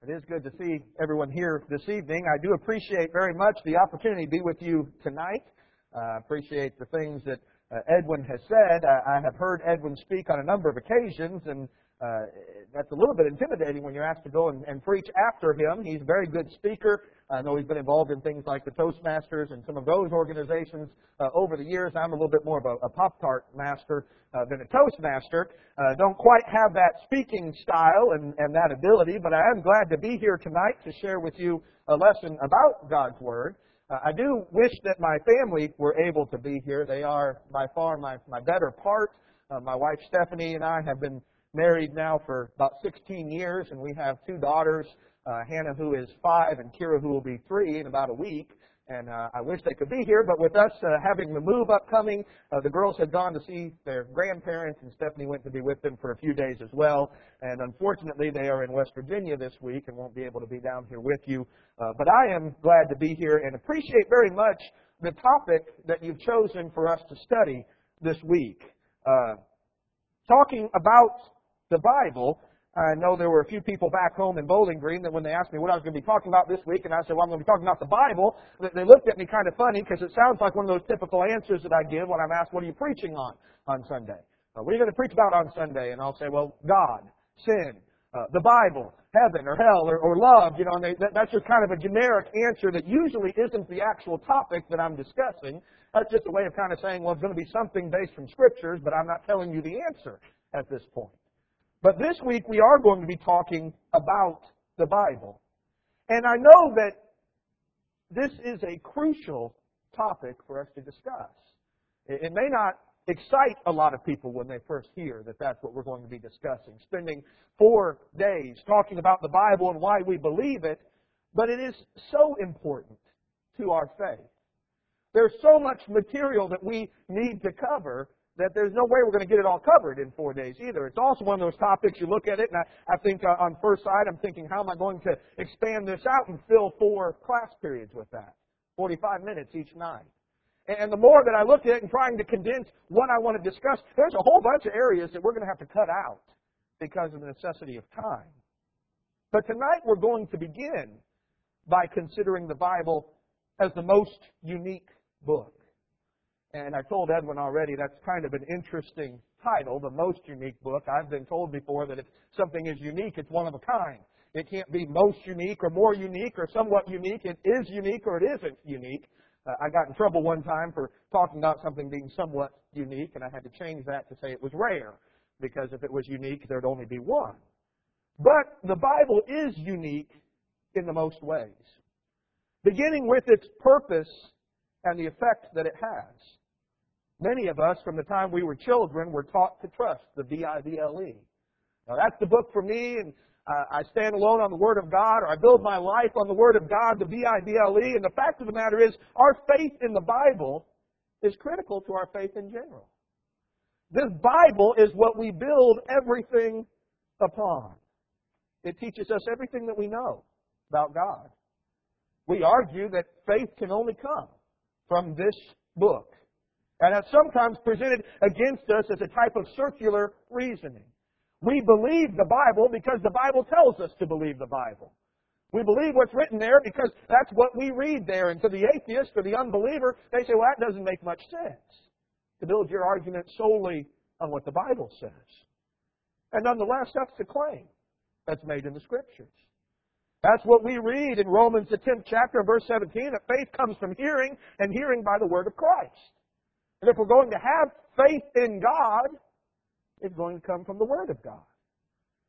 It is good to see everyone here this evening. I do appreciate very much the opportunity to be with you tonight. I uh, appreciate the things that uh, Edwin has said. I, I, have heard Edwin speak on a number of occasions, and uh, that's a little bit intimidating when you're asked to go and, and preach after him. He's a very good speaker. I know he's been involved in things like the Toastmasters and some of those organizations uh, over the years. I'm a little bit more of a, a Pop Tart master uh, than a Toastmaster. Uh, don't quite have that speaking style and, and that ability, but I am glad to be here tonight to share with you a lesson about God's Word. Uh, I do wish that my family were able to be here. They are by far my, my better part. Uh, my wife Stephanie and I have been married now for about 16 years, and we have two daughters uh, Hannah, who is five, and Kira, who will be three in about a week. And uh, I wish they could be here, but with us uh, having the move upcoming, uh, the girls had gone to see their grandparents, and Stephanie went to be with them for a few days as well. And unfortunately, they are in West Virginia this week and won't be able to be down here with you. Uh, but I am glad to be here and appreciate very much the topic that you've chosen for us to study this week. Uh, talking about the Bible I know there were a few people back home in Bowling Green that when they asked me what I was going to be talking about this week, and I said, well, I'm going to be talking about the Bible, they looked at me kind of funny because it sounds like one of those typical answers that I give when I'm asked, what are you preaching on on Sunday? Uh, what are you going to preach about on Sunday? And I'll say, well, God, sin, uh, the Bible, heaven or hell or, or love, you know, and they, that, that's just kind of a generic answer that usually isn't the actual topic that I'm discussing. That's just a way of kind of saying, well, it's going to be something based from scriptures, but I'm not telling you the answer at this point. But this week we are going to be talking about the Bible. And I know that this is a crucial topic for us to discuss. It may not excite a lot of people when they first hear that that's what we're going to be discussing. Spending four days talking about the Bible and why we believe it, but it is so important to our faith. There's so much material that we need to cover that there's no way we're going to get it all covered in four days either. It's also one of those topics you look at it, and I, I think uh, on first sight, I'm thinking, how am I going to expand this out and fill four class periods with that? 45 minutes each night. And the more that I look at it and trying to condense what I want to discuss, there's a whole bunch of areas that we're going to have to cut out because of the necessity of time. But tonight we're going to begin by considering the Bible as the most unique book. And I told Edwin already that's kind of an interesting title, the most unique book. I've been told before that if something is unique, it's one of a kind. It can't be most unique or more unique or somewhat unique. It is unique or it isn't unique. Uh, I got in trouble one time for talking about something being somewhat unique, and I had to change that to say it was rare, because if it was unique, there'd only be one. But the Bible is unique in the most ways, beginning with its purpose and the effect that it has. Many of us, from the time we were children, were taught to trust the B-I-B-L-E. Now that's the book for me, and I stand alone on the Word of God, or I build my life on the Word of God, the B-I-B-L-E. And the fact of the matter is, our faith in the Bible is critical to our faith in general. This Bible is what we build everything upon. It teaches us everything that we know about God. We argue that faith can only come from this book. And that's sometimes presented against us as a type of circular reasoning. We believe the Bible because the Bible tells us to believe the Bible. We believe what's written there because that's what we read there. And to the atheist or the unbeliever, they say, well, that doesn't make much sense to build your argument solely on what the Bible says. And nonetheless, that's the claim that's made in the Scriptures. That's what we read in Romans, the 10th chapter, verse 17, that faith comes from hearing, and hearing by the word of Christ. And if we're going to have faith in God, it's going to come from the Word of God.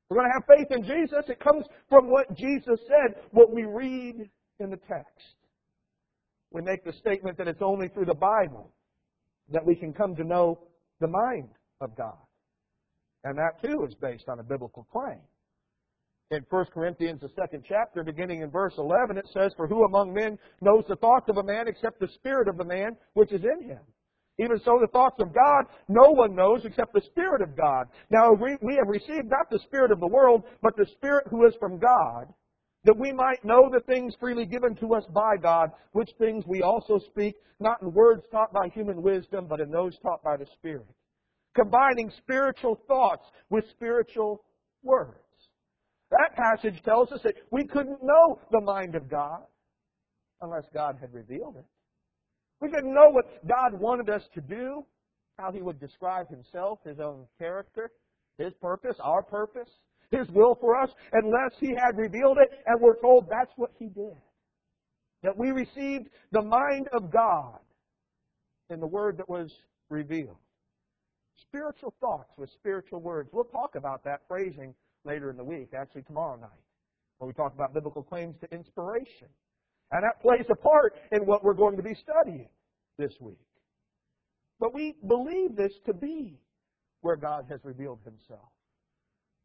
We're going to have faith in Jesus. It comes from what Jesus said, what we read in the text. We make the statement that it's only through the Bible that we can come to know the mind of God. And that too is based on a biblical claim. In 1 Corinthians, the second chapter, beginning in verse 11, it says, For who among men knows the thoughts of a man except the spirit of the man which is in him? Even so, the thoughts of God no one knows except the Spirit of God. Now, we, we have received not the Spirit of the world, but the Spirit who is from God, that we might know the things freely given to us by God, which things we also speak, not in words taught by human wisdom, but in those taught by the Spirit. Combining spiritual thoughts with spiritual words. That passage tells us that we couldn't know the mind of God unless God had revealed it. We didn't know what God wanted us to do, how He would describe Himself, His own character, His purpose, our purpose, His will for us, unless He had revealed it, and we're told that's what He did. That we received the mind of God in the Word that was revealed. Spiritual thoughts with spiritual words. We'll talk about that phrasing later in the week, actually tomorrow night, when we talk about biblical claims to inspiration. And that plays a part in what we're going to be studying this week. But we believe this to be where God has revealed himself.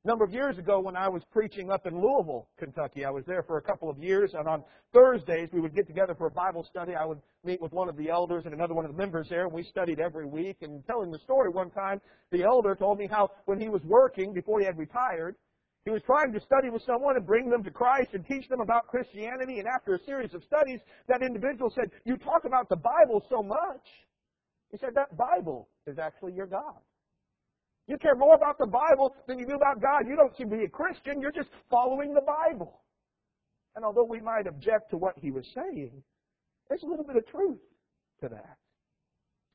A number of years ago, when I was preaching up in Louisville, Kentucky, I was there for a couple of years, and on Thursdays we would get together for a Bible study. I would meet with one of the elders and another one of the members there, and we studied every week. And telling the story one time, the elder told me how when he was working, before he had retired, he was trying to study with someone and bring them to Christ and teach them about Christianity. And after a series of studies, that individual said, You talk about the Bible so much. He said, That Bible is actually your God. You care more about the Bible than you do about God. You don't seem to be a Christian. You're just following the Bible. And although we might object to what he was saying, there's a little bit of truth to that.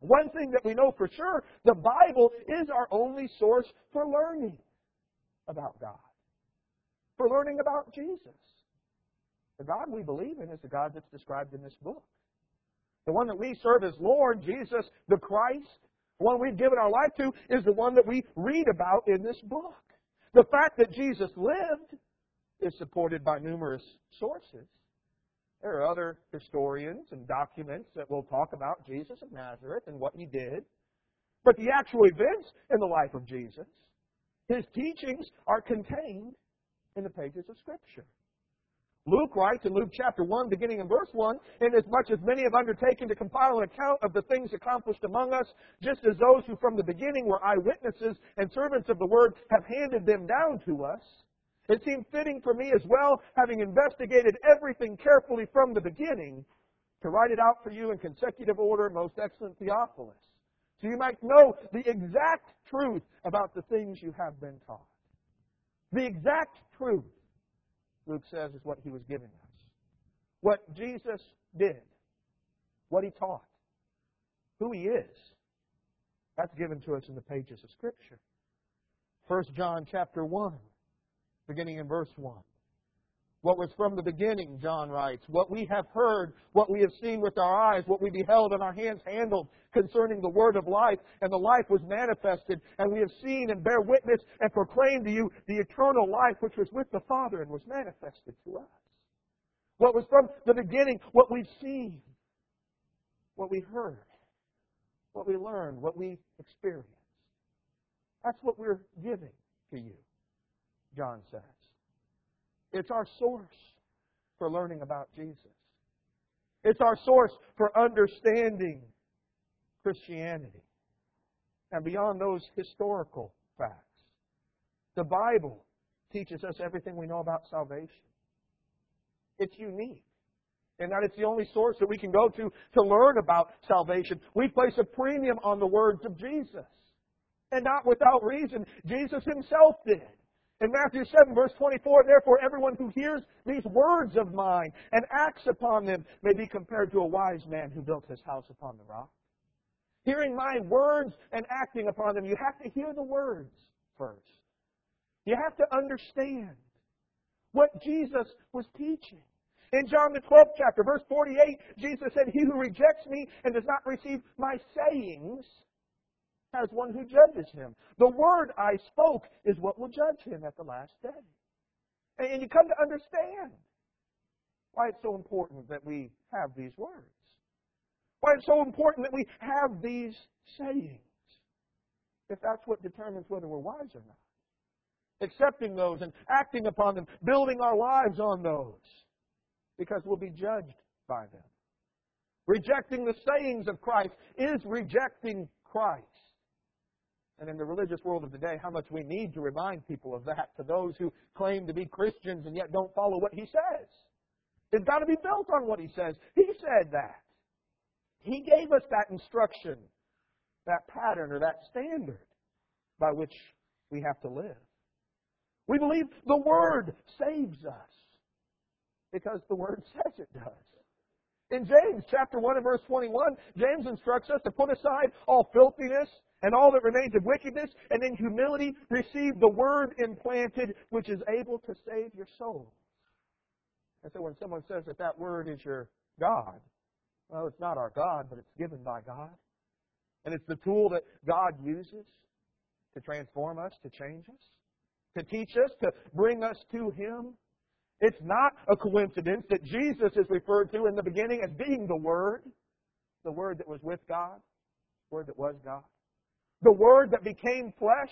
One thing that we know for sure, the Bible is our only source for learning about God. For learning about Jesus. The God we believe in is the God that's described in this book. The one that we serve as Lord, Jesus the Christ, the one we've given our life to is the one that we read about in this book. The fact that Jesus lived is supported by numerous sources. There are other historians and documents that will talk about Jesus of Nazareth and what he did. But the actual events in the life of Jesus, his teachings are contained in the pages of Scripture. Luke writes in Luke chapter 1, beginning in verse 1, Inasmuch as many have undertaken to compile an account of the things accomplished among us, just as those who from the beginning were eyewitnesses and servants of the word have handed them down to us, it seemed fitting for me as well, having investigated everything carefully from the beginning, to write it out for you in consecutive order, most excellent Theophilus, so you might know the exact truth about the things you have been taught. The exact truth Luke says, is what he was giving us. What Jesus did, what he taught, who he is. That's given to us in the pages of Scripture. 1 John chapter 1, beginning in verse 1. What was from the beginning, John writes, what we have heard, what we have seen with our eyes, what we beheld and our hands handled concerning the word of life, and the life was manifested, and we have seen and bear witness and proclaim to you the eternal life which was with the Father and was manifested to us. What was from the beginning, what we've seen, what we heard, what we learned, what we experienced. That's what we're giving to you, John says. It's our source for learning about Jesus. It's our source for understanding Christianity. And beyond those historical facts, the Bible teaches us everything we know about salvation. It's unique And that it's the only source that we can go to to learn about salvation. We place a premium on the words of Jesus. And not without reason. Jesus himself did. In Matthew 7, verse 24, therefore everyone who hears these words of mine and acts upon them may be compared to a wise man who built his house upon the rock. Hearing my words and acting upon them, you have to hear the words first. You have to understand what Jesus was teaching. In John the 12th chapter, verse 48, Jesus said, He who rejects me and does not receive my sayings has one who judges him. The word I spoke is what will judge him at the last day. And you come to understand why it's so important that we have these words. Why it's so important that we have these sayings. If that's what determines whether we're wise or not. Accepting those and acting upon them, building our lives on those. Because we'll be judged by them. Rejecting the sayings of Christ is rejecting Christ and in the religious world of today, how much we need to remind people of that to those who claim to be Christians and yet don't follow what he says. It's got to be built on what he says. He said that. He gave us that instruction, that pattern, or that standard by which we have to live. We believe the Word saves us because the Word says it does. In James chapter 1 and verse 21, James instructs us to put aside all filthiness and all that remains of wickedness, and in humility receive the Word implanted, which is able to save your soul. And so when someone says that that Word is your God, well, it's not our God, but it's given by God. And it's the tool that God uses to transform us, to change us, to teach us, to bring us to Him. It's not a coincidence that Jesus is referred to in the beginning as being the Word, the Word that was with God, the Word that was God, the Word that became flesh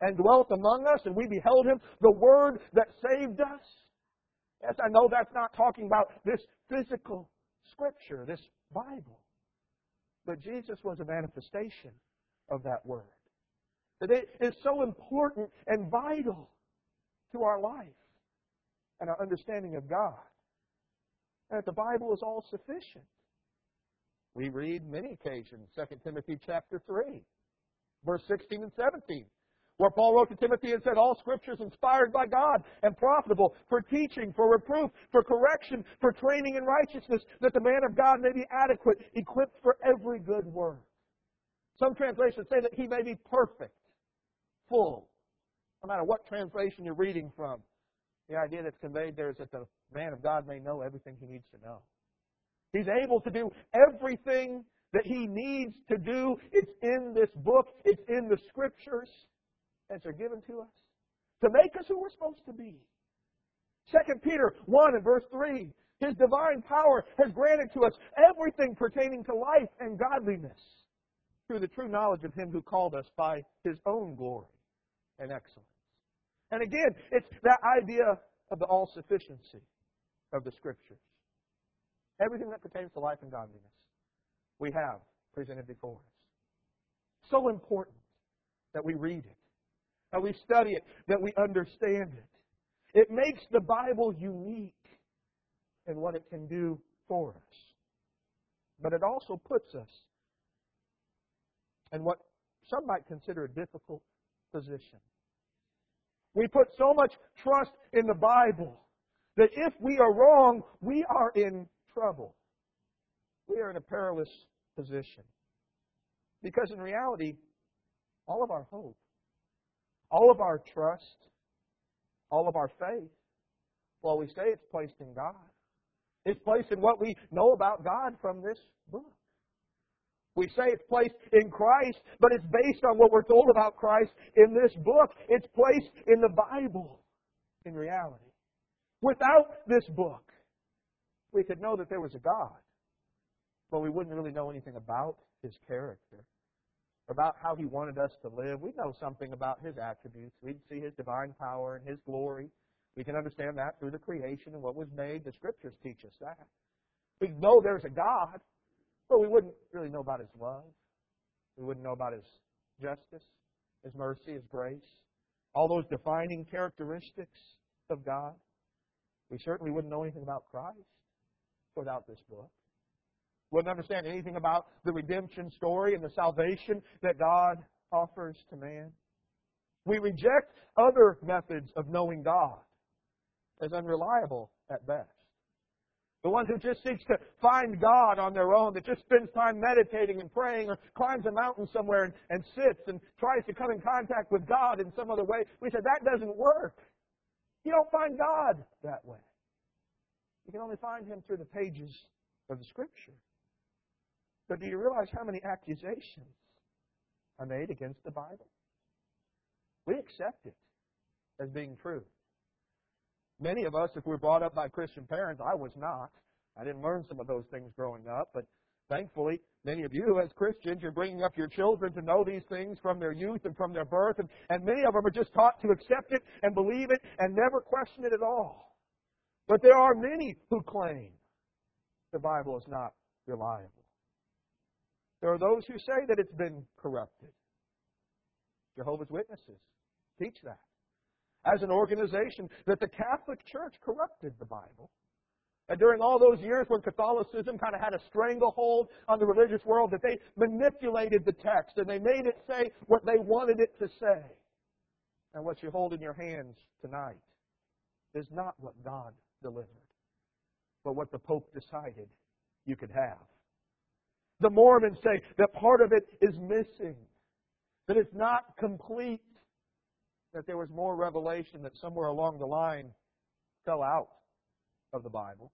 and dwelt among us, and we beheld Him, the Word that saved us. Yes, I know that's not talking about this physical Scripture, this Bible. But Jesus was a manifestation of that Word. That it is so important and vital to our life and our understanding of God. And that the Bible is all sufficient. We read many occasions, 2 Timothy chapter 3, verse 16 and 17, where Paul wrote to Timothy and said, All scripture is inspired by God and profitable for teaching, for reproof, for correction, for training in righteousness, that the man of God may be adequate, equipped for every good work. Some translations say that he may be perfect, full. No matter what translation you're reading from, the idea that's conveyed there is that the man of God may know everything he needs to know. He's able to do everything that he needs to do. It's in this book. It's in the scriptures. And they're given to us to make us who we're supposed to be. 2 Peter 1 and verse 3. His divine power has granted to us everything pertaining to life and godliness through the true knowledge of Him who called us by His own glory and excellence. And again, it's that idea of the all sufficiency of the Scriptures. Everything that pertains to life and godliness, we have presented before us. So important that we read it, that we study it, that we understand it. It makes the Bible unique in what it can do for us. But it also puts us in what some might consider a difficult position. We put so much trust in the Bible that if we are wrong, we are in trouble. We are in a perilous position. Because in reality, all of our hope, all of our trust, all of our faith, well, we say it's placed in God. It's placed in what we know about God from this book. We say it's placed in Christ, but it's based on what we're told about Christ in this book. It's placed in the Bible in reality. Without this book, we could know that there was a God, but we wouldn't really know anything about his character, about how he wanted us to live. We'd know something about his attributes. We'd see his divine power and his glory. We can understand that through the creation and what was made. The scriptures teach us that. We know there's a God, but we wouldn't really know about His love. We wouldn't know about His justice, His mercy, His grace, all those defining characteristics of God. We certainly wouldn't know anything about Christ without this book. Wouldn't understand anything about the redemption story and the salvation that God offers to man. We reject other methods of knowing God as unreliable at best. The one who just seeks to find God on their own, that just spends time meditating and praying or climbs a mountain somewhere and, and sits and tries to come in contact with God in some other way. We said that doesn't work. You don't find God that way. You can only find Him through the pages of the Scripture. But do you realize how many accusations are made against the Bible? We accept it as being true. Many of us, if we're brought up by Christian parents, I was not. I didn't learn some of those things growing up, but thankfully, many of you as Christians, you're bringing up your children to know these things from their youth and from their birth, and, and many of them are just taught to accept it and believe it and never question it at all. But there are many who claim the Bible is not reliable. There are those who say that it's been corrupted. Jehovah's Witnesses teach that as an organization that the Catholic Church corrupted the Bible. And during all those years when Catholicism kind of had a stranglehold on the religious world, that they manipulated the text and they made it say what they wanted it to say. And what you hold in your hands tonight is not what God delivered, but what the Pope decided you could have. The Mormons say that part of it is missing, that it's not complete, that there was more revelation that somewhere along the line fell out of the Bible.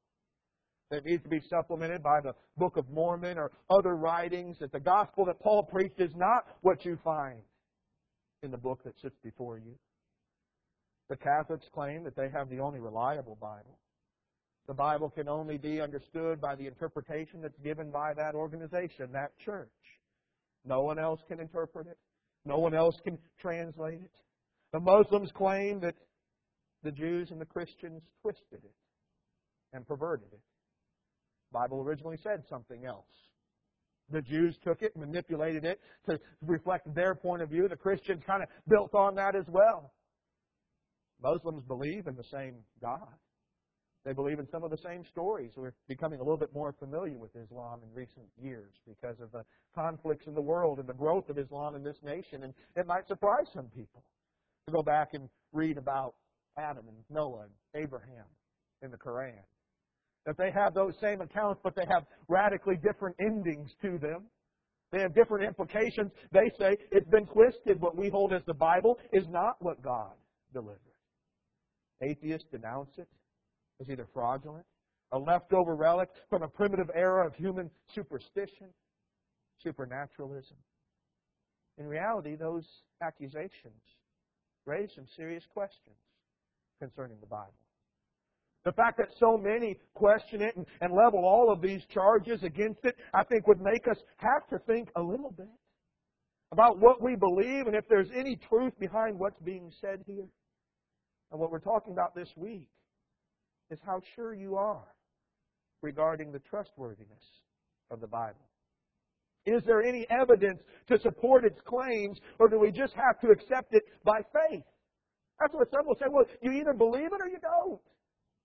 That needs to be supplemented by the Book of Mormon or other writings, that the gospel that Paul preached is not what you find in the book that sits before you. The Catholics claim that they have the only reliable Bible. The Bible can only be understood by the interpretation that's given by that organization, that church. No one else can interpret it. No one else can translate it. The Muslims claim that the Jews and the Christians twisted it and perverted it. The Bible originally said something else. The Jews took it, manipulated it to reflect their point of view. The Christians kind of built on that as well. Muslims believe in the same God. They believe in some of the same stories. We're becoming a little bit more familiar with Islam in recent years because of the conflicts in the world and the growth of Islam in this nation. And it might surprise some people to go back and read about Adam and Noah and Abraham in the Quran. That they have those same accounts, but they have radically different endings to them. They have different implications. They say it's been twisted. What we hold as the Bible is not what God delivered. Atheists denounce it as either fraudulent, a leftover relic from a primitive era of human superstition, supernaturalism. In reality, those accusations raise some serious questions concerning the Bible. The fact that so many question it and, and, level all of these charges against it, I think would make us have to think a little bit about what we believe and if there's any truth behind what's being said here. And what we're talking about this week is how sure you are regarding the trustworthiness of the Bible. Is there any evidence to support its claims, or do we just have to accept it by faith? That's what some will say. Well, you either believe it or you don't.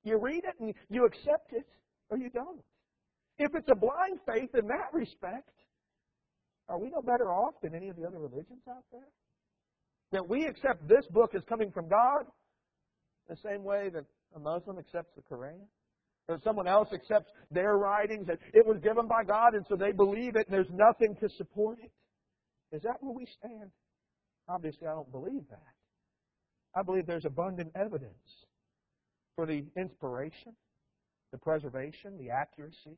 You read it and you accept it, or you don't. If it's a blind faith in that respect, are we no better off than any of the other religions out there? That we accept this book as coming from God the same way that a Muslim accepts the Quran? Or someone else accepts their writings that it was given by God and so they believe it and there's nothing to support it? Is that where we stand? Obviously, I don't believe that. I believe there's abundant evidence for the inspiration, the preservation, the accuracy,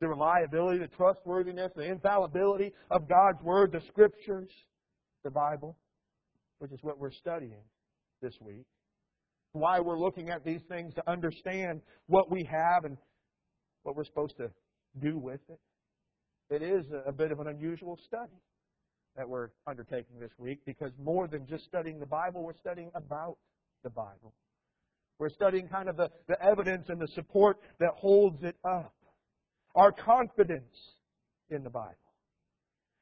the reliability, the trustworthiness, the infallibility of God's Word, the Scriptures, the Bible, which is what we're studying this week why we're looking at these things to understand what we have and what we're supposed to do with it. It is a bit of an unusual study that we're undertaking this week because more than just studying the Bible, we're studying about the Bible. We're studying kind of the, the evidence and the support that holds it up. Our confidence in the Bible.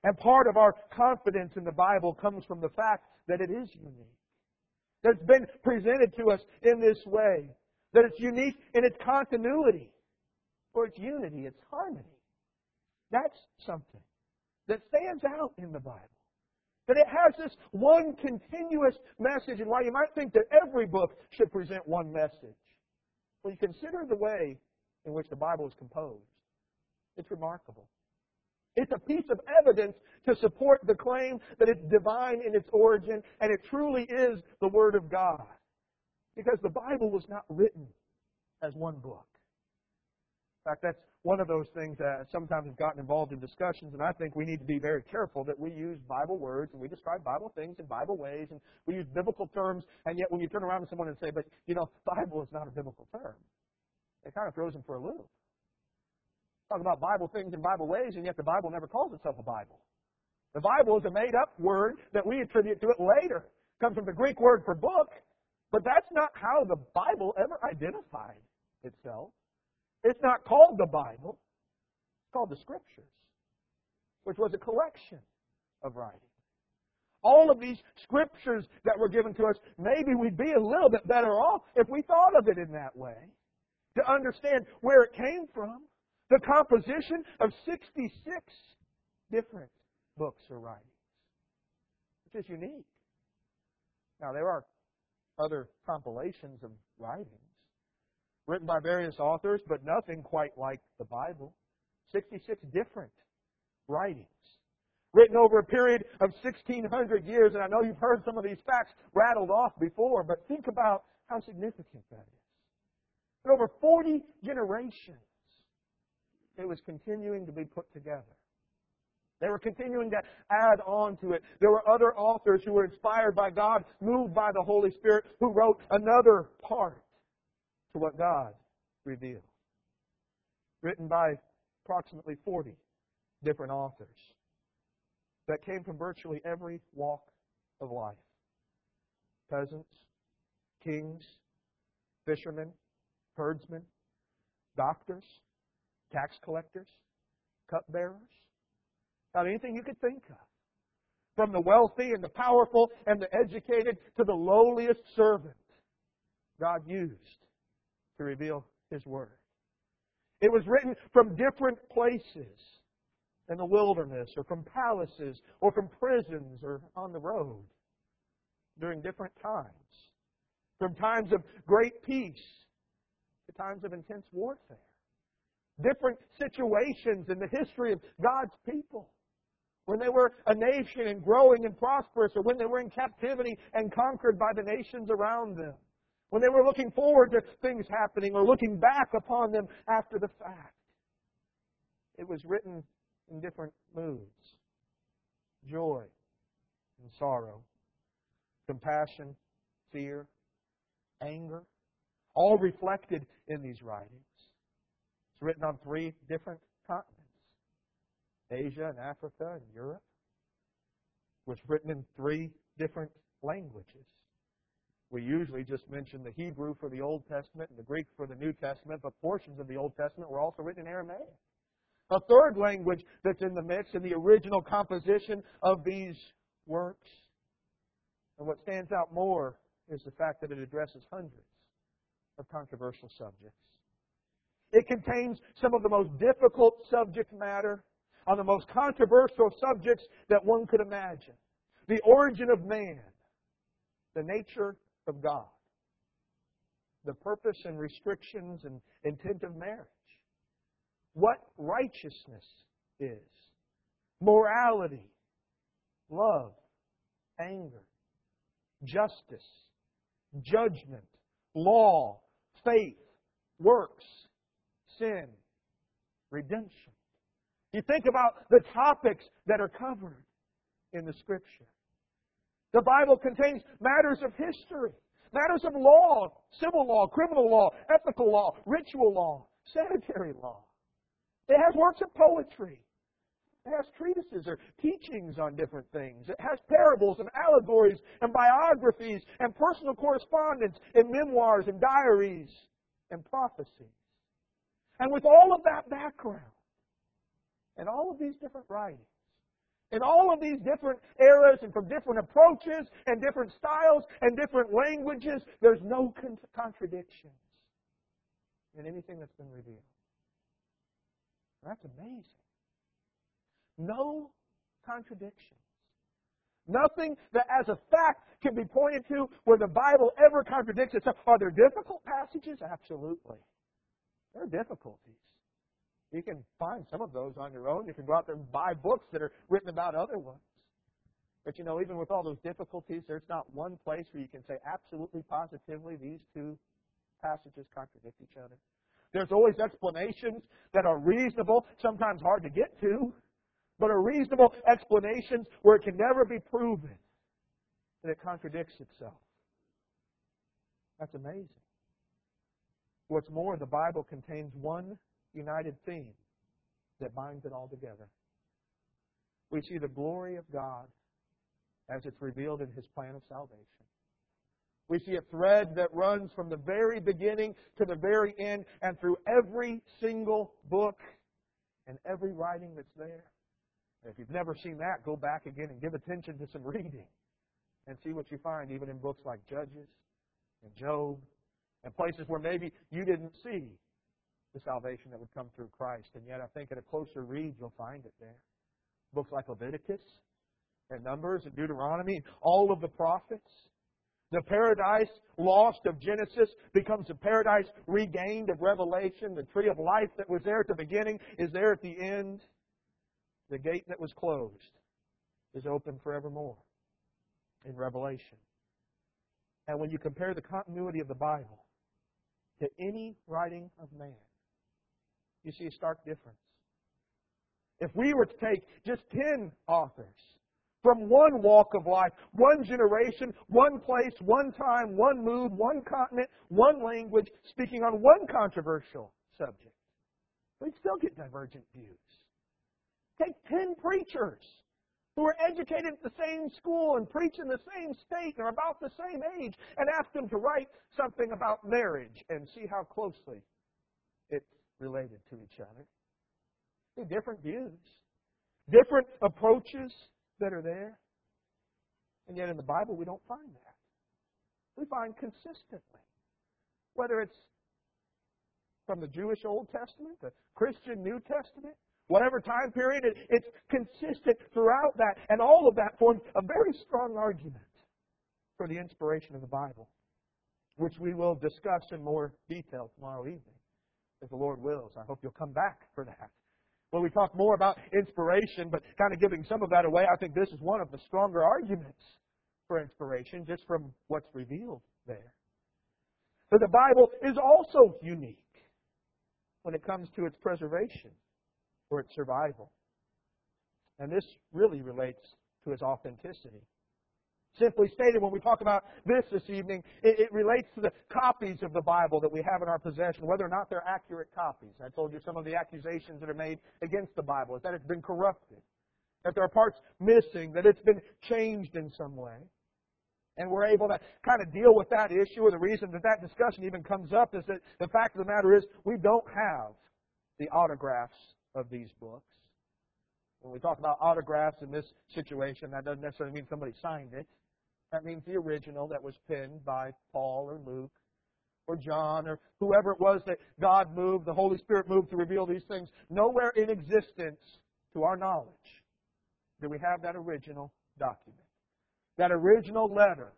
And part of our confidence in the Bible comes from the fact that it is unique that's been presented to us in this way. That it's unique in its continuity, or its unity, its harmony. That's something that stands out in the Bible. That it has this one continuous message, and while you might think that every book should present one message, when you consider the way in which the Bible is composed, it's remarkable. It's a piece of evidence to support the claim that it's divine in its origin and it truly is the Word of God. Because the Bible was not written as one book. In fact, that's one of those things that sometimes have gotten involved in discussions, and I think we need to be very careful that we use Bible words and we describe Bible things in Bible ways, and we use biblical terms, and yet when you turn around to someone and say, but, you know, Bible is not a biblical term, it kind of throws them for a loop. Talk about Bible things in Bible ways, and yet the Bible never calls itself a Bible. The Bible is a made up word that we attribute to it later. It comes from the Greek word for book, but that's not how the Bible ever identified itself. It's not called the Bible. It's called the Scriptures, which was a collection of writings. All of these scriptures that were given to us, maybe we'd be a little bit better off if we thought of it in that way. To understand where it came from, the composition of 66 different books or writings, which is unique. Now, there are other compilations of writings written by various authors, but nothing quite like the Bible. 66 different writings written over a period of 1600 years. And I know you've heard some of these facts rattled off before, but think about how significant that is. Over 40 generations, it was continuing to be put together. They were continuing to add on to it. There were other authors who were inspired by God, moved by the Holy Spirit, who wrote another part to what God revealed. Written by approximately 40 different authors that came from virtually every walk of life peasants, kings, fishermen, herdsmen, doctors, tax collectors, cupbearers, about anything you could think of. From the wealthy and the powerful and the educated to the lowliest servant, God used to reveal His Word. It was written from different places in the wilderness or from palaces or from prisons or on the road during different times. From times of great peace to times of intense warfare. Different situations in the history of God's people. When they were a nation and growing and prosperous, or when they were in captivity and conquered by the nations around them. When they were looking forward to things happening or looking back upon them after the fact. It was written in different moods joy and sorrow, compassion, fear, anger, all reflected in these writings. It's written on three different continents Asia and Africa and Europe. It was written in three different languages. We usually just mention the Hebrew for the Old Testament and the Greek for the New Testament, but portions of the Old Testament were also written in Aramaic. A third language that's in the mix in the original composition of these works. And what stands out more is the fact that it addresses hundreds of controversial subjects. It contains some of the most difficult subject matter on the most controversial subjects that one could imagine. The origin of man, the nature of God, the purpose and restrictions and intent of marriage, what righteousness is, morality, love, anger, justice, judgment, law, faith, works, sin, redemption. You think about the topics that are covered in the Scripture. The Bible contains matters of history, matters of law, civil law, criminal law, ethical law, ritual law, sanitary law. It has works of poetry. It has treatises or teachings on different things. It has parables and allegories and biographies and personal correspondence and memoirs and diaries and prophecies. And with all of that background and all of these different writings, and all of these different eras and from different approaches and different styles and different languages, there's no con- contradictions in anything that's been revealed. That's amazing. No contradictions. Nothing that as a fact can be pointed to where the Bible ever contradicts itself. Are there difficult passages? Absolutely. There are difficulties. You can find some of those on your own. You can go out there and buy books that are written about other ones. But you know, even with all those difficulties, there's not one place where you can say absolutely positively these two passages contradict each other. There's always explanations that are reasonable, sometimes hard to get to, but are reasonable explanations where it can never be proven that it contradicts itself. That's amazing. What's more, the Bible contains one united theme that binds it all together. We see the glory of God as it's revealed in His plan of salvation. We see a thread that runs from the very beginning to the very end and through every single book and every writing that's there. if you've never seen that, go back again and give attention to some reading and see what you find even in books like Judges and Job and places where maybe you didn't see the salvation that would come through Christ. And yet I think at a closer read you'll find it there. Books like Leviticus and Numbers and Deuteronomy, and all of the prophets The paradise lost of Genesis becomes a paradise regained of Revelation. The tree of life that was there at the beginning is there at the end. The gate that was closed is open forevermore in Revelation. And when you compare the continuity of the Bible to any writing of man, you see a stark difference. If we were to take just 10 authors from one walk of life, one generation, one place, one time, one mood, one continent, one language, speaking on one controversial subject, we'd still get divergent views. Take 10 preachers who are educated at the same school and preach in the same state and are about the same age and ask them to write something about marriage and see how closely it's related to each other. Different views, different approaches that are there. And yet in the Bible, we don't find that. We find consistently, whether it's from the Jewish Old Testament, the Christian New Testament, whatever time period, it, it's consistent throughout that. And all of that forms a very strong argument for the inspiration of the Bible, which we will discuss in more detail tomorrow evening, if the Lord wills. I hope you'll come back for that. When we talk more about inspiration, but kind of giving some of that away, I think this is one of the stronger arguments for inspiration, just from what's revealed there. But the Bible is also unique when it comes to its preservation or its survival. And this really relates to its authenticity. Simply stated, when we talk about this this evening, it, it, relates to the copies of the Bible that we have in our possession, whether or not they're accurate copies. I told you some of the accusations that are made against the Bible is that it's been corrupted, that there are parts missing, that it's been changed in some way. And we're able to kind of deal with that issue, or the reason that that discussion even comes up is that the fact of the matter is we don't have the autographs of these books. When we talk about autographs in this situation, that doesn't necessarily mean somebody signed it. That means the original that was penned by Paul or Luke or John or whoever it was that God moved, the Holy Spirit moved to reveal these things. Nowhere in existence, to our knowledge, do we have that original document. That original letter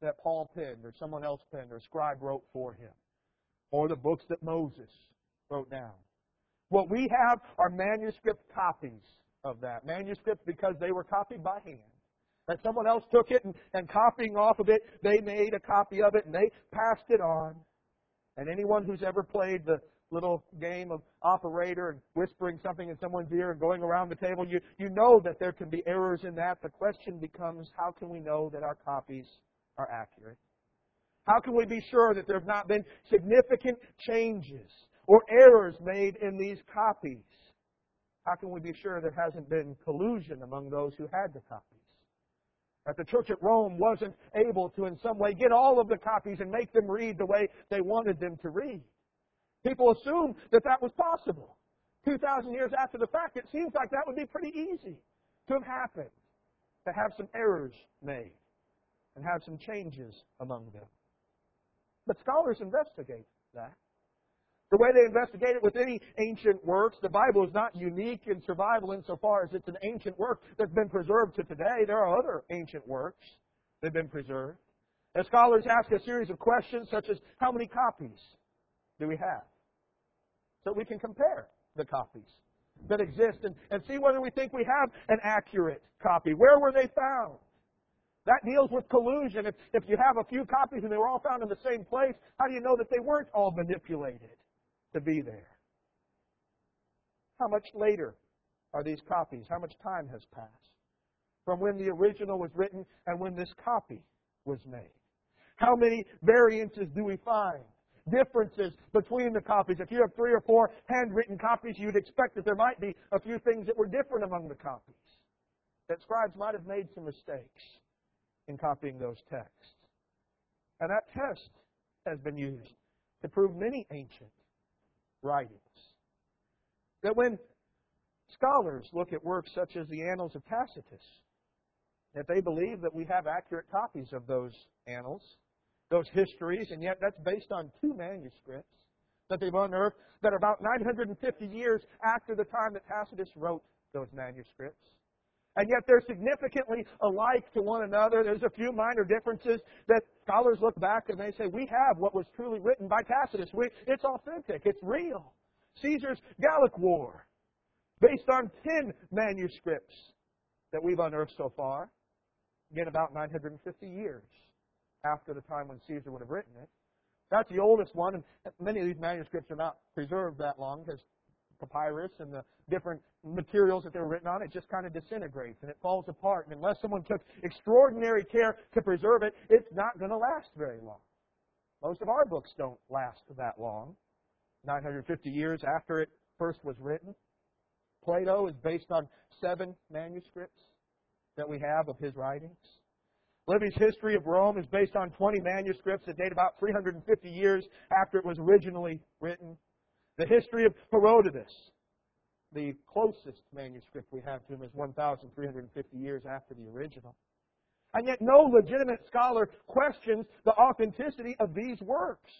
that Paul penned or someone else penned or a scribe wrote for him. Or the books that Moses wrote down. What we have are manuscript copies of that. Manuscript because they were copied by hand. That someone else took it and, and copying off of it, they made a copy of it and they passed it on. And anyone who's ever played the little game of operator and whispering something in someone's ear and going around the table, you, you know that there can be errors in that. The question becomes, how can we know that our copies are accurate? How can we be sure that there have not been significant changes or errors made in these copies? How can we be sure there hasn't been collusion among those who had the copies? That the church at Rome wasn't able to, in some way, get all of the copies and make them read the way they wanted them to read. People assume that that was possible. 2,000 years after the fact, it seems like that would be pretty easy to have happened, to have some errors made and have some changes among them. But scholars investigate that. The way they investigate it with any ancient works, the Bible is not unique in survival insofar as it's an ancient work that's been preserved to today. There are other ancient works that have been preserved. And scholars ask a series of questions such as how many copies do we have? So we can compare the copies that exist and, and see whether we think we have an accurate copy. Where were they found? That deals with collusion. If, if you have a few copies and they were all found in the same place, how do you know that they weren't all manipulated? To be there. How much later are these copies? How much time has passed from when the original was written and when this copy was made? How many variances do we find? Differences between the copies. If you have three or four handwritten copies, you'd expect that there might be a few things that were different among the copies. That scribes might have made some mistakes in copying those texts. And that test has been used to prove many ancient writings. That when scholars look at works such as the Annals of Tacitus, that they believe that we have accurate copies of those annals, those histories, and yet that's based on two manuscripts that they've unearthed that are about 950 years after the time that Tacitus wrote those manuscripts. And yet they're significantly alike to one another. There's a few minor differences that scholars look back and they say, we have what was truly written by Tacitus. We, it's authentic. It's real. Caesar's Gallic War, based on 10 manuscripts that we've unearthed so far. Again, about 950 years after the time when Caesar would have written it. That's the oldest one, and many of these manuscripts are not preserved that long because papyrus and the different materials that they were written on, it just kind of disintegrates and it falls apart. And unless someone took extraordinary care to preserve it, it's not going to last very long. Most of our books don't last that long. 950 years after it first was written. Plato is based on seven manuscripts that we have of his writings. Livy's history of Rome is based on 20 manuscripts that date about 350 years after it was originally written. The history of Herodotus, the closest manuscript we have to him, is 1,350 years after the original. And yet no legitimate scholar questions the authenticity of these works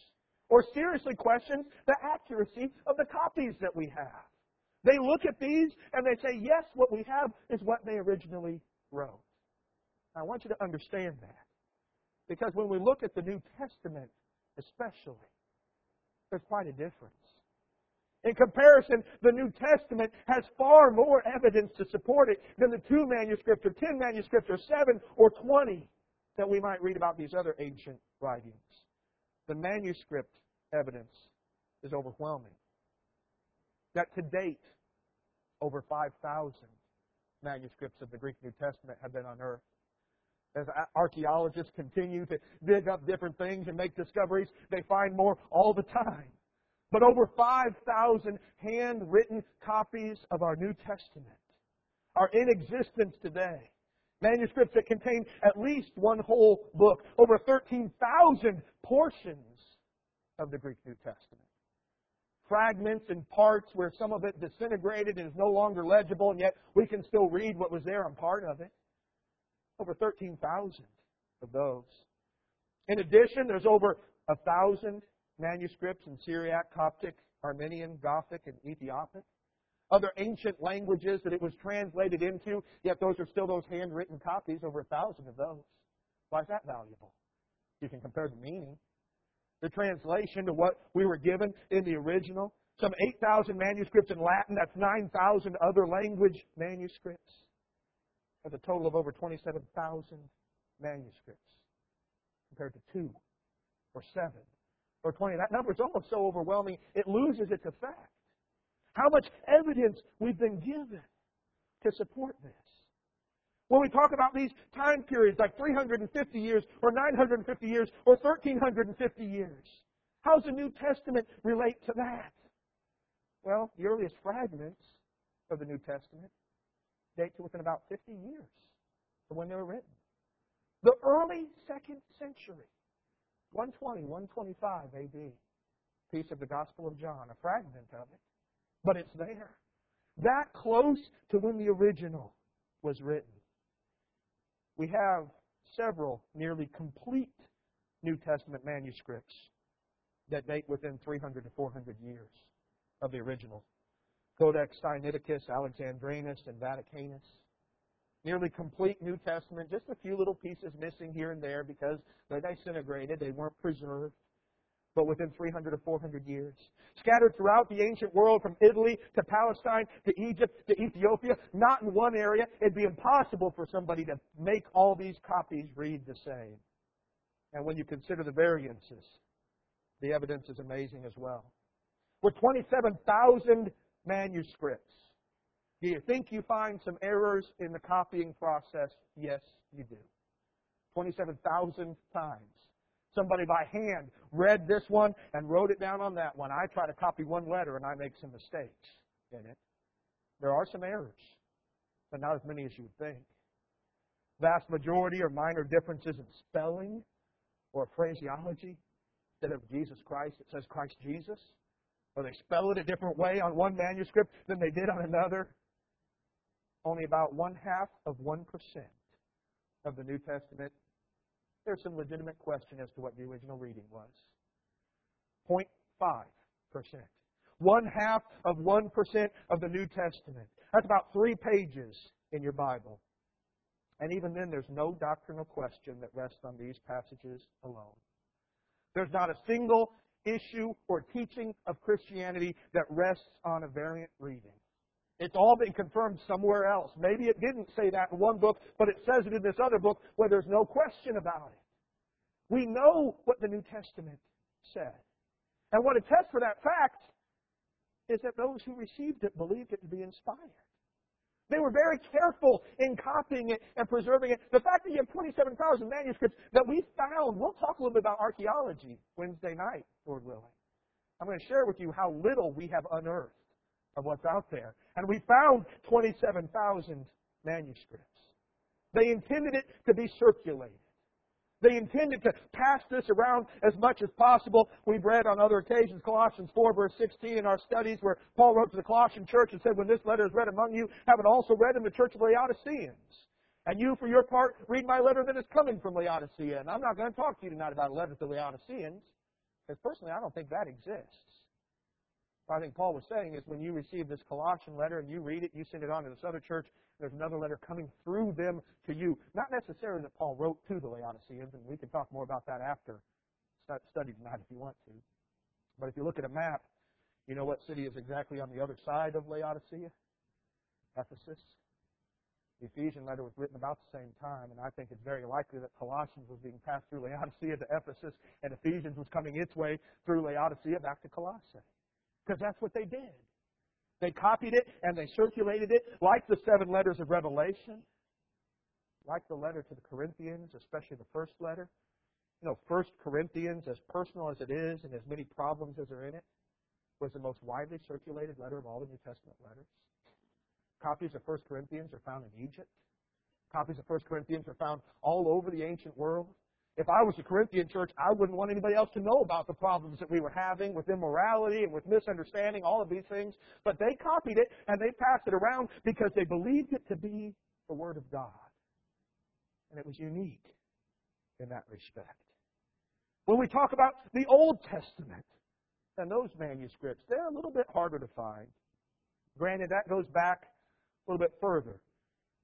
or seriously questions the accuracy of the copies that we have. They look at these and they say, yes, what we have is what they originally wrote. I want you to understand that. Because when we look at the New Testament, especially, there's quite a difference. In comparison, the New Testament has far more evidence to support it than the two manuscripts or ten manuscripts or seven or twenty that we might read about these other ancient writings. The manuscript evidence is overwhelming. That to date, over 5,000 manuscripts of the Greek New Testament have been unearthed. As archaeologists continue to dig up different things and make discoveries, they find more all the time but over 5,000 handwritten copies of our New Testament are in existence today. Manuscripts that contain at least one whole book, over 13,000 portions of the Greek New Testament. Fragments and parts where some of it disintegrated and is no longer legible, and yet we can still read what was there on part of it. Over 13,000 of those. In addition, there's over a thousand manuscripts in Syriac, Coptic, Armenian, Gothic, and Ethiopic. Other ancient languages that it was translated into, yet those are still those handwritten copies, over a thousand of those. Why is that valuable? You can compare the meaning. The translation to what we were given in the original. Some 8,000 manuscripts in Latin, that's 9,000 other language manuscripts. That's a total of over 27,000 manuscripts compared to two or seven or 20. That number is almost so overwhelming, it loses its effect. How much evidence we've been given to support this. When we talk about these time periods, like 350 years, or 950 years, or 1350 years, how does the New Testament relate to that? Well, the earliest fragments of the New Testament date to within about 50 years of when they were written. The early second century 120, 125 AD. Piece of the Gospel of John, a fragment of it. But it's there. That close to when the original was written. We have several nearly complete New Testament manuscripts that date within 300 to 400 years of the original. Codex Sinaiticus, Alexandrinus, and Vaticanus nearly complete New Testament, just a few little pieces missing here and there because they disintegrated, they weren't preserved, but within 300 to 400 years. Scattered throughout the ancient world from Italy to Palestine to Egypt to Ethiopia, not in one area. It'd be impossible for somebody to make all these copies read the same. And when you consider the variances, the evidence is amazing as well. With 27,000 manuscripts, do you think you find some errors in the copying process? Yes, you do. 27,000 times. Somebody by hand read this one and wrote it down on that one. I try to copy one letter and I make some mistakes in it. There are some errors, but not as many as you would think. Vast majority are minor differences in spelling or phraseology. Instead of Jesus Christ, it says Christ Jesus. Or they spell it a different way on one manuscript than they did on another only about one half of 1% of the New Testament, there's some legitimate question as to what the original reading was. 0.5%. One half of 1% of the New Testament. That's about three pages in your Bible. And even then, there's no doctrinal question that rests on these passages alone. There's not a single issue or teaching of Christianity that rests on a variant reading. It's all been confirmed somewhere else. Maybe it didn't say that in one book, but it says it in this other book where there's no question about it. We know what the New Testament said. And what attests for that fact is that those who received it believed it to be inspired. They were very careful in copying it and preserving it. The fact that you have 27,000 manuscripts that we found, we'll talk a little bit about archaeology Wednesday night, Lord willing. I'm going to share with you how little we have unearthed of what's out there. And we found 27,000 manuscripts. They intended it to be circulated. They intended to pass this around as much as possible. We've read on other occasions Colossians 4 verse 16 in our studies where Paul wrote to the Colossian church and said, when this letter is read among you, have it also read in the church of the Laodiceans. And you, for your part, read my letter that is coming from Laodicea. And I'm not going to talk to you tonight about a letter to Laodiceans, because personally I don't think that exists. What I think Paul was saying is when you receive this Colossian letter and you read it, you send it on to this other church, there's another letter coming through them to you. Not necessarily that Paul wrote to the Laodiceans, and we can talk more about that after study tonight if you want to. But if you look at a map, you know what city is exactly on the other side of Laodicea? Ephesus. The Ephesian letter was written about the same time, and I think it's very likely that Colossians was being passed through Laodicea to Ephesus, and Ephesians was coming its way through Laodicea back to Colossae. Because that's what they did. They copied it and they circulated it like the seven letters of Revelation, like the letter to the Corinthians, especially the first letter. You know, First Corinthians, as personal as it is and as many problems as are in it, was the most widely circulated letter of all the New Testament letters. Copies of First Corinthians are found in Egypt. Copies of First Corinthians are found all over the ancient world. If I was a Corinthian church, I wouldn't want anybody else to know about the problems that we were having with immorality and with misunderstanding, all of these things. But they copied it and they passed it around because they believed it to be the Word of God. And it was unique in that respect. When we talk about the Old Testament and those manuscripts, they're a little bit harder to find. Granted, that goes back a little bit further,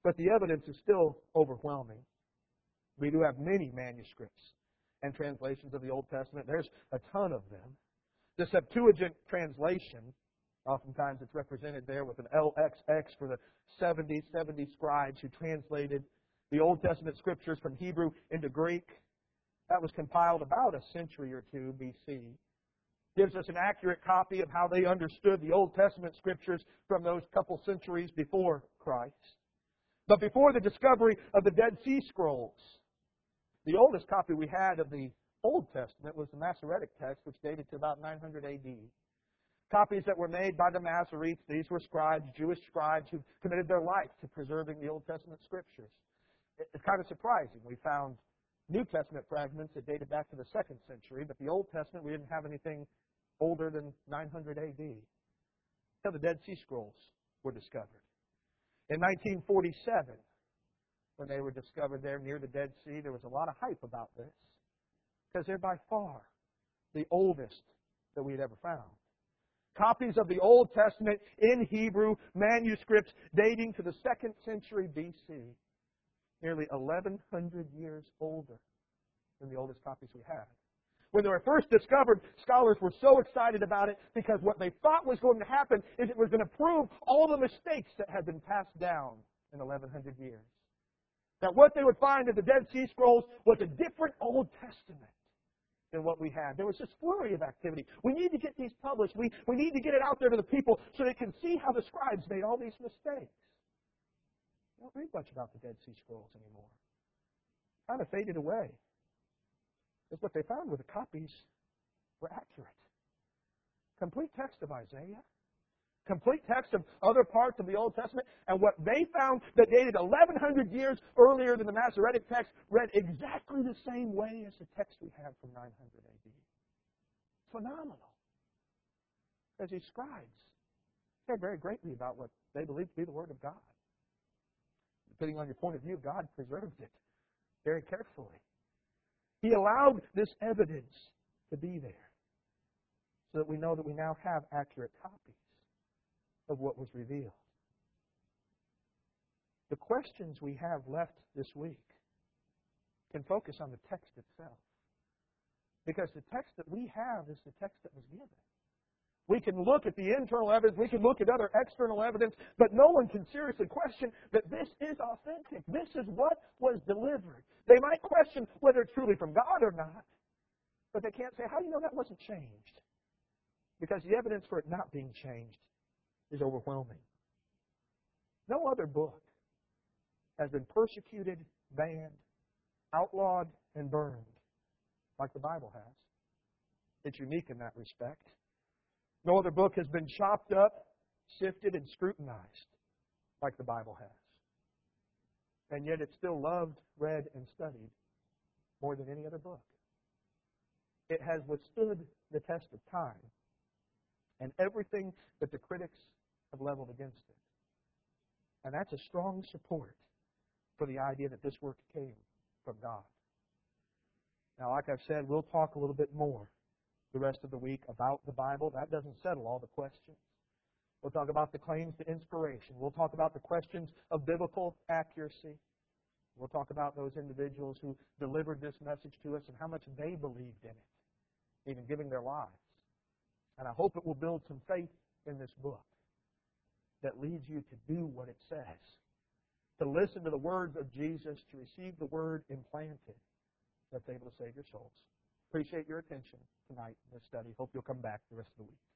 but the evidence is still overwhelming. We do have many manuscripts and translations of the Old Testament. There's a ton of them. The Septuagint translation, oftentimes it's represented there with an LXX for the 70, 70 scribes who translated the Old Testament scriptures from Hebrew into Greek. That was compiled about a century or two BC. Gives us an accurate copy of how they understood the Old Testament scriptures from those couple centuries before Christ. But before the discovery of the Dead Sea Scrolls, the oldest copy we had of the Old Testament was the Masoretic text, which dated to about 900 AD. Copies that were made by the Masoretes, these were scribes, Jewish scribes, who committed their life to preserving the Old Testament scriptures. It's kind of surprising. We found New Testament fragments that dated back to the second century, but the Old Testament, we didn't have anything older than 900 AD. Until the Dead Sea Scrolls were discovered. In 1947, when they were discovered there near the Dead Sea, there was a lot of hype about this because they're by far the oldest that we'd ever found. Copies of the Old Testament in Hebrew, manuscripts dating to the second century BC, nearly 1,100 years older than the oldest copies we had. When they were first discovered, scholars were so excited about it because what they thought was going to happen is it was going to prove all the mistakes that had been passed down in 1,100 years. That what they would find in the Dead Sea Scrolls was a different Old Testament than what we had. There was this flurry of activity. We need to get these published. We, we need to get it out there to the people so they can see how the scribes made all these mistakes. You don't read much about the Dead Sea Scrolls anymore. Kind of faded away. Because what they found were the copies were accurate. Complete text of Isaiah, complete text of other parts of the Old Testament, and what they found that dated 1,100 years earlier than the Masoretic text read exactly the same way as the text we have from 900 AD. Phenomenal. As these scribes cared very greatly about what they believed to be the Word of God. Depending on your point of view, God preserved it very carefully. He allowed this evidence to be there so that we know that we now have accurate copies of what was revealed. the questions we have left this week can focus on the text itself. Because the text that we have is the text that was given. We can look at the internal evidence, we can look at other external evidence, but no one can seriously question that this is authentic. This is what was delivered. They might question whether it's truly from God or not, but they can't say, How do you know that wasn't changed? Because the evidence for it not being changed is overwhelming. No other book has been persecuted, banned, outlawed, and burned like the Bible has. It's unique in that respect. No other book has been chopped up, sifted, and scrutinized like the Bible has. And yet it's still loved, read, and studied more than any other book. It has withstood the test of time and everything that the critics have leveled against it. And that's a strong support for the idea that this work came from God. Now, like I've said, we'll talk a little bit more the rest of the week about the Bible. That doesn't settle all the questions. We'll talk about the claims to inspiration. We'll talk about the questions of biblical accuracy. We'll talk about those individuals who delivered this message to us and how much they believed in it, even giving their lives. And I hope it will build some faith in this book that leads you to do what it says, to listen to the words of Jesus, to receive the word implanted that's able to save your souls. Appreciate your attention tonight in this study. Hope you'll come back the rest of the week.